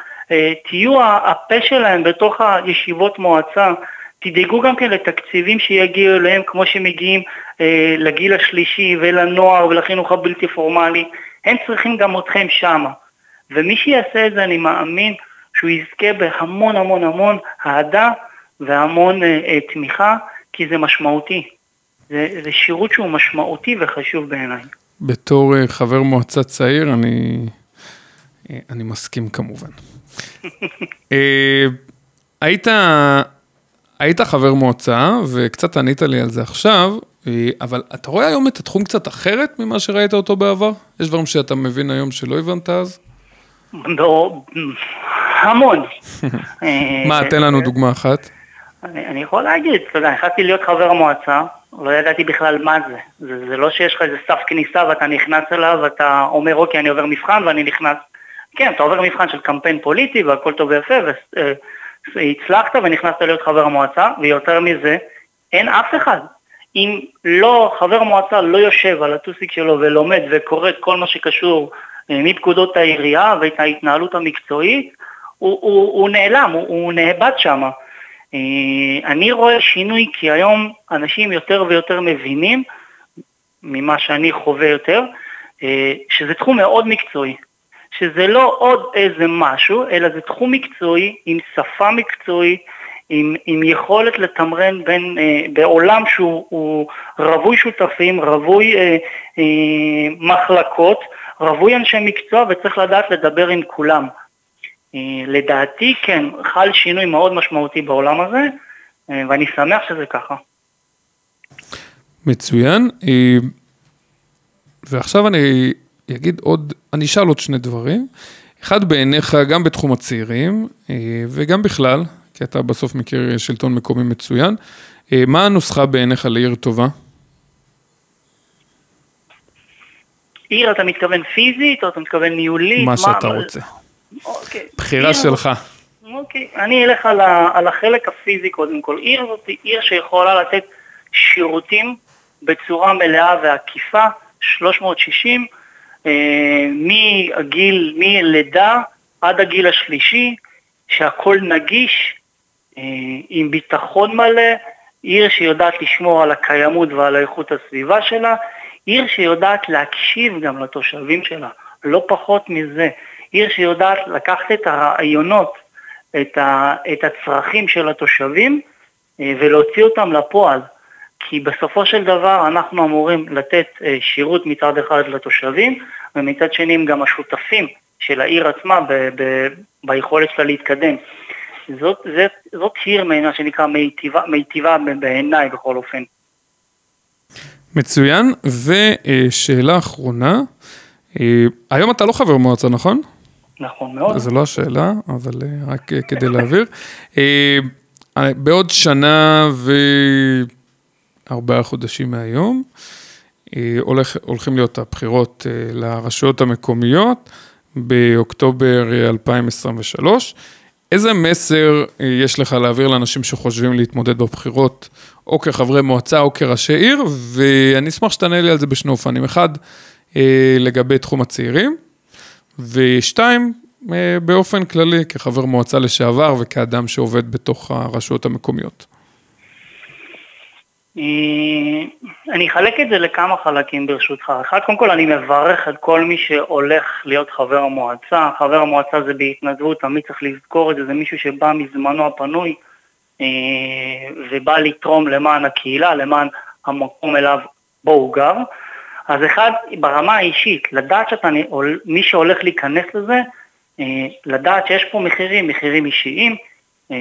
תהיו הפה שלהם בתוך הישיבות מועצה, תדאגו גם כן לתקציבים שיגיעו אליהם כמו שמגיעים אה, לגיל השלישי ולנוער ולחינוך הבלתי פורמלי, הם צריכים גם אתכם שמה. ומי שיעשה את זה אני מאמין שהוא יזכה בהמון המון המון אהדה והמון אה, אה, תמיכה, כי זה משמעותי. זה, זה שירות שהוא משמעותי וחשוב בעיניי. בתור אה, חבר מועצה צעיר, אני, אה, אני מסכים כמובן. אה, היית, היית חבר מועצה, וקצת ענית לי על זה עכשיו, אבל אתה רואה היום את התחום קצת אחרת ממה שראית אותו בעבר? יש דברים שאתה מבין היום שלא הבנת אז? לא, המון. מה, תן לנו דוגמה אחת. אני, אני יכול להגיד, אתה יודע, נכנסתי להיות חבר מועצה, לא ידעתי בכלל מה זה. זה. זה לא שיש לך איזה סף כניסה ואתה נכנס אליו ואתה אומר אוקיי אני עובר מבחן ואני נכנס. כן, אתה עובר מבחן של קמפיין פוליטי והכל טוב ויפה והצלחת ונכנסת להיות חבר מועצה ויותר מזה, אין אף אחד. אם לא, חבר מועצה לא יושב על הטוסיק שלו ולומד וקורא את כל מה שקשור אה, מפקודות העירייה ואת ההתנהלות המקצועית, הוא, הוא, הוא נעלם, הוא, הוא נאבד שם. אה, אני רואה שינוי כי היום אנשים יותר ויותר מבינים ממה שאני חווה יותר, אה, שזה תחום מאוד מקצועי, שזה לא עוד איזה משהו, אלא זה תחום מקצועי עם שפה מקצועית, עם, עם יכולת לתמרן בין, אה, בעולם שהוא רווי שותפים, רווי אה, אה, מחלקות, רווי אנשי מקצוע וצריך לדעת לדבר עם כולם. אה, לדעתי כן, חל שינוי מאוד משמעותי בעולם הזה, אה, ואני שמח שזה ככה. מצוין. אה, ועכשיו אני אגיד עוד, אני אשאל עוד שני דברים. אחד בעיניך, גם בתחום הצעירים, וגם בכלל, כי אתה בסוף מכיר שלטון מקומי מצוין, מה הנוסחה בעיניך לעיר טובה? עיר, אתה מתכוון פיזית או אתה מתכוון ניהולית? מה שאתה רוצה. אוקיי. בחירה שלך. אוקיי, אני אלך על, ה, על החלק הפיזי קודם כל. עיר זאת עיר שיכולה לתת שירותים בצורה מלאה ועקיפה, 360, אה, מהגיל, מלידה עד הגיל השלישי, שהכל נגיש, אה, עם ביטחון מלא, עיר שיודעת לשמור על הקיימות ועל איכות הסביבה שלה, עיר שיודעת להקשיב גם לתושבים שלה, לא פחות מזה. עיר שיודעת לקחת את הרעיונות, את, ה, את הצרכים של התושבים אה, ולהוציא אותם לפועל. כי בסופו של דבר אנחנו אמורים לתת אה, שירות מצד אחד לתושבים ומצד שני הם גם השותפים של העיר עצמה ב, ב, ביכולת שלה להתקדם. זאת, זאת, זאת עיר מה שנקרא מיטיבה, מיטיבה בעיניי בכל אופן. מצוין, ושאלה אחרונה, אה, היום אתה לא חבר מועצה, נכון? נכון מאוד. זו לא השאלה, אבל אה, רק אה, כדי להעביר. אה, בעוד שנה וארבעה חודשים מהיום, הולך, הולכים להיות הבחירות לרשויות המקומיות באוקטובר 2023. איזה מסר יש לך להעביר לאנשים שחושבים להתמודד בבחירות, או כחברי מועצה או כראשי עיר, ואני אשמח שתענה לי על זה בשני אופנים. אחד, לגבי תחום הצעירים, ושתיים, אה, באופן כללי, כחבר מועצה לשעבר וכאדם שעובד בתוך הרשויות המקומיות. אה, אני אחלק את זה לכמה חלקים ברשותך. אחד, קודם כל אני מברך את כל מי שהולך להיות חבר המועצה. חבר המועצה זה בהתנדבות, תמיד צריך לזכור את זה, זה מישהו שבא מזמנו הפנוי אה, ובא לתרום למען הקהילה, למען המקום אליו בו הוא גר. אז אחד, ברמה האישית, לדעת שאתה, מי שהולך להיכנס לזה, אה, לדעת שיש פה מחירים, מחירים אישיים, אה,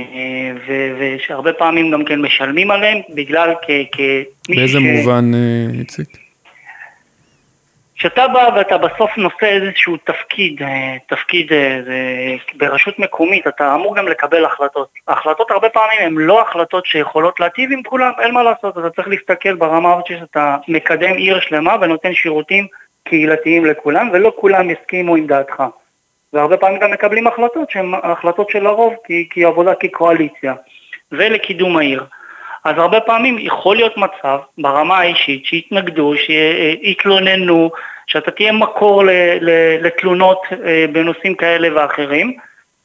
ושהרבה פעמים גם כן משלמים עליהם, בגלל כמי באיזה ש... מובן, אה, איציק? כשאתה בא ואתה בסוף נושא איזשהו תפקיד, תפקיד ברשות מקומית, אתה אמור גם לקבל החלטות. ההחלטות הרבה פעמים הן לא החלטות שיכולות להטיב עם כולם, אין מה לעשות, אתה צריך להסתכל ברמה הזאת שאתה מקדם עיר שלמה ונותן שירותים קהילתיים לכולם, ולא כולם יסכימו עם דעתך. והרבה פעמים גם מקבלים החלטות שהן החלטות של הרוב, כי, כי עבודה כקואליציה, ולקידום העיר. אז הרבה פעמים יכול להיות מצב ברמה האישית שיתנגדו, שיתלוננו, שאתה תהיה מקור לתלונות אה, בנושאים כאלה ואחרים.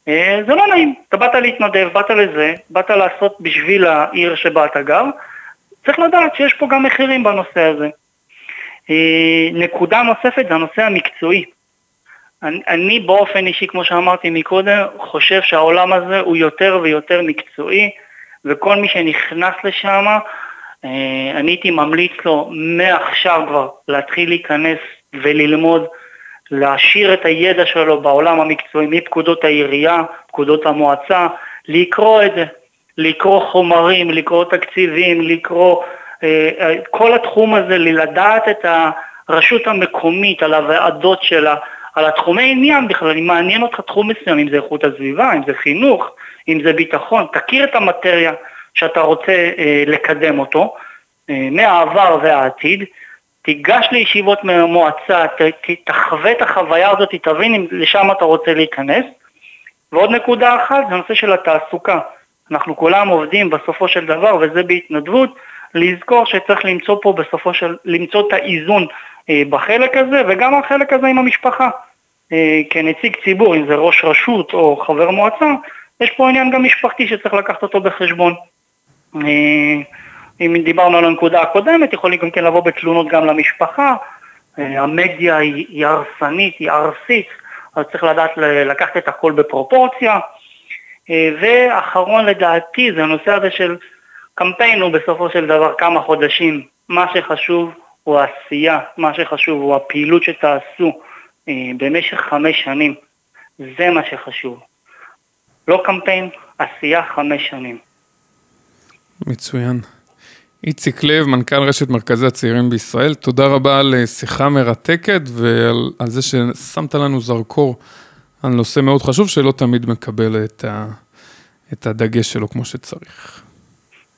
אה, זה לא נעים, אתה באת להתנדב, באת לזה, באת לעשות בשביל העיר שבה אתה גר, צריך לדעת שיש פה גם מחירים בנושא הזה. אה, נקודה נוספת זה הנושא המקצועי. אני, אני באופן אישי, כמו שאמרתי מקודם, חושב שהעולם הזה הוא יותר ויותר מקצועי, וכל מי שנכנס לשם, אה, אני הייתי ממליץ לו מעכשיו כבר להתחיל להיכנס וללמוד, להעשיר את הידע שלו בעולם המקצועי, מפקודות העירייה, פקודות המועצה, לקרוא את זה, לקרוא חומרים, לקרוא תקציבים, לקרוא אה, אה, כל התחום הזה, לדעת את הרשות המקומית, על הוועדות שלה, על התחומי עניין בכלל, אם מעניין אותך תחום מסוים, אם זה איכות הסביבה, אם זה חינוך, אם זה ביטחון, תכיר את המטריה שאתה רוצה אה, לקדם אותו, אה, מהעבר והעתיד, תיגש לישיבות מועצה, ת, תחווה את החוויה הזאת, תבין אם לשם אתה רוצה להיכנס. ועוד נקודה אחת זה הנושא של התעסוקה. אנחנו כולם עובדים בסופו של דבר, וזה בהתנדבות, לזכור שצריך למצוא פה בסופו של, למצוא את האיזון בחלק הזה, וגם החלק הזה עם המשפחה. אה, כנציג ציבור, אם זה ראש רשות או חבר מועצה, יש פה עניין גם משפחתי שצריך לקחת אותו בחשבון. אה, אם דיברנו על הנקודה הקודמת, יכולים גם כן לבוא בתלונות גם למשפחה, המדיה היא הרסנית, היא ארסית, אז צריך לדעת לקחת את הכל בפרופורציה. ואחרון לדעתי זה הנושא הזה של קמפיין הוא בסופו של דבר כמה חודשים, מה שחשוב הוא העשייה, מה שחשוב הוא הפעילות שתעשו אה, במשך חמש שנים, זה מה שחשוב. לא קמפיין, עשייה חמש שנים. מצוין. איציק לב, מנכ"ל רשת מרכזי הצעירים בישראל, תודה רבה על אה, שיחה מרתקת ועל זה ששמת לנו זרקור על נושא מאוד חשוב שלא תמיד מקבל את, ה, את הדגש שלו כמו שצריך.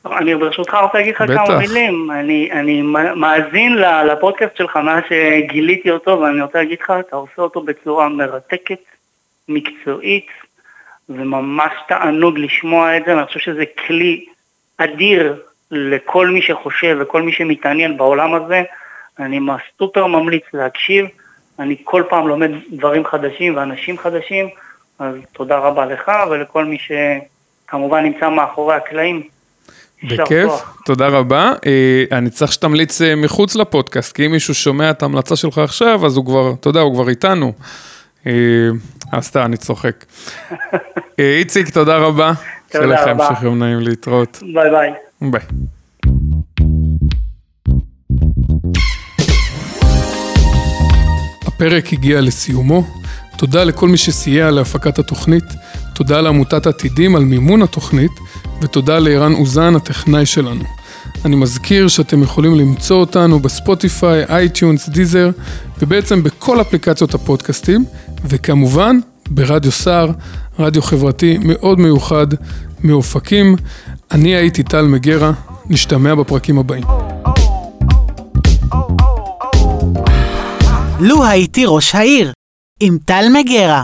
אני ברשותך רוצה להגיד לך כמה מילים. אני, אני מאזין לפודקאסט שלך מאז שגיליתי אותו, ואני רוצה להגיד לך, אתה עושה אותו בצורה מרתקת, מקצועית, וממש תענוג לשמוע את זה, ואני חושב שזה כלי אדיר לכל מי שחושב וכל מי שמתעניין בעולם הזה. אני סופר ממליץ להקשיב, אני כל פעם לומד דברים חדשים ואנשים חדשים, אז תודה רבה לך ולכל מי שכמובן נמצא מאחורי הקלעים. בכיף, תודה רבה. אה, אני צריך שתמליץ אה, מחוץ לפודקאסט, כי אם מישהו שומע את ההמלצה שלך עכשיו, אז הוא כבר, אתה יודע, הוא כבר איתנו. אה, אז סתם, אני צוחק. איציק, תודה רבה. תודה רבה. שיהיה לך המשך יום נעים להתראות. ביי ביי. ביי. הפרק הגיע לסיומו. תודה לכל מי שסייע להפקת התוכנית, תודה לעמותת עתידים על מימון התוכנית, ותודה לערן אוזן, הטכנאי שלנו. אני מזכיר שאתם יכולים למצוא אותנו בספוטיפיי, iTunes, דיזר, ובעצם בכל אפליקציות הפודקאסטים, וכמובן ברדיו סער, רדיו חברתי מאוד מיוחד מאופקים. אני הייתי טל מגרה, נשתמע בפרקים הבאים. לו הייתי ראש העיר, עם טל מגרה.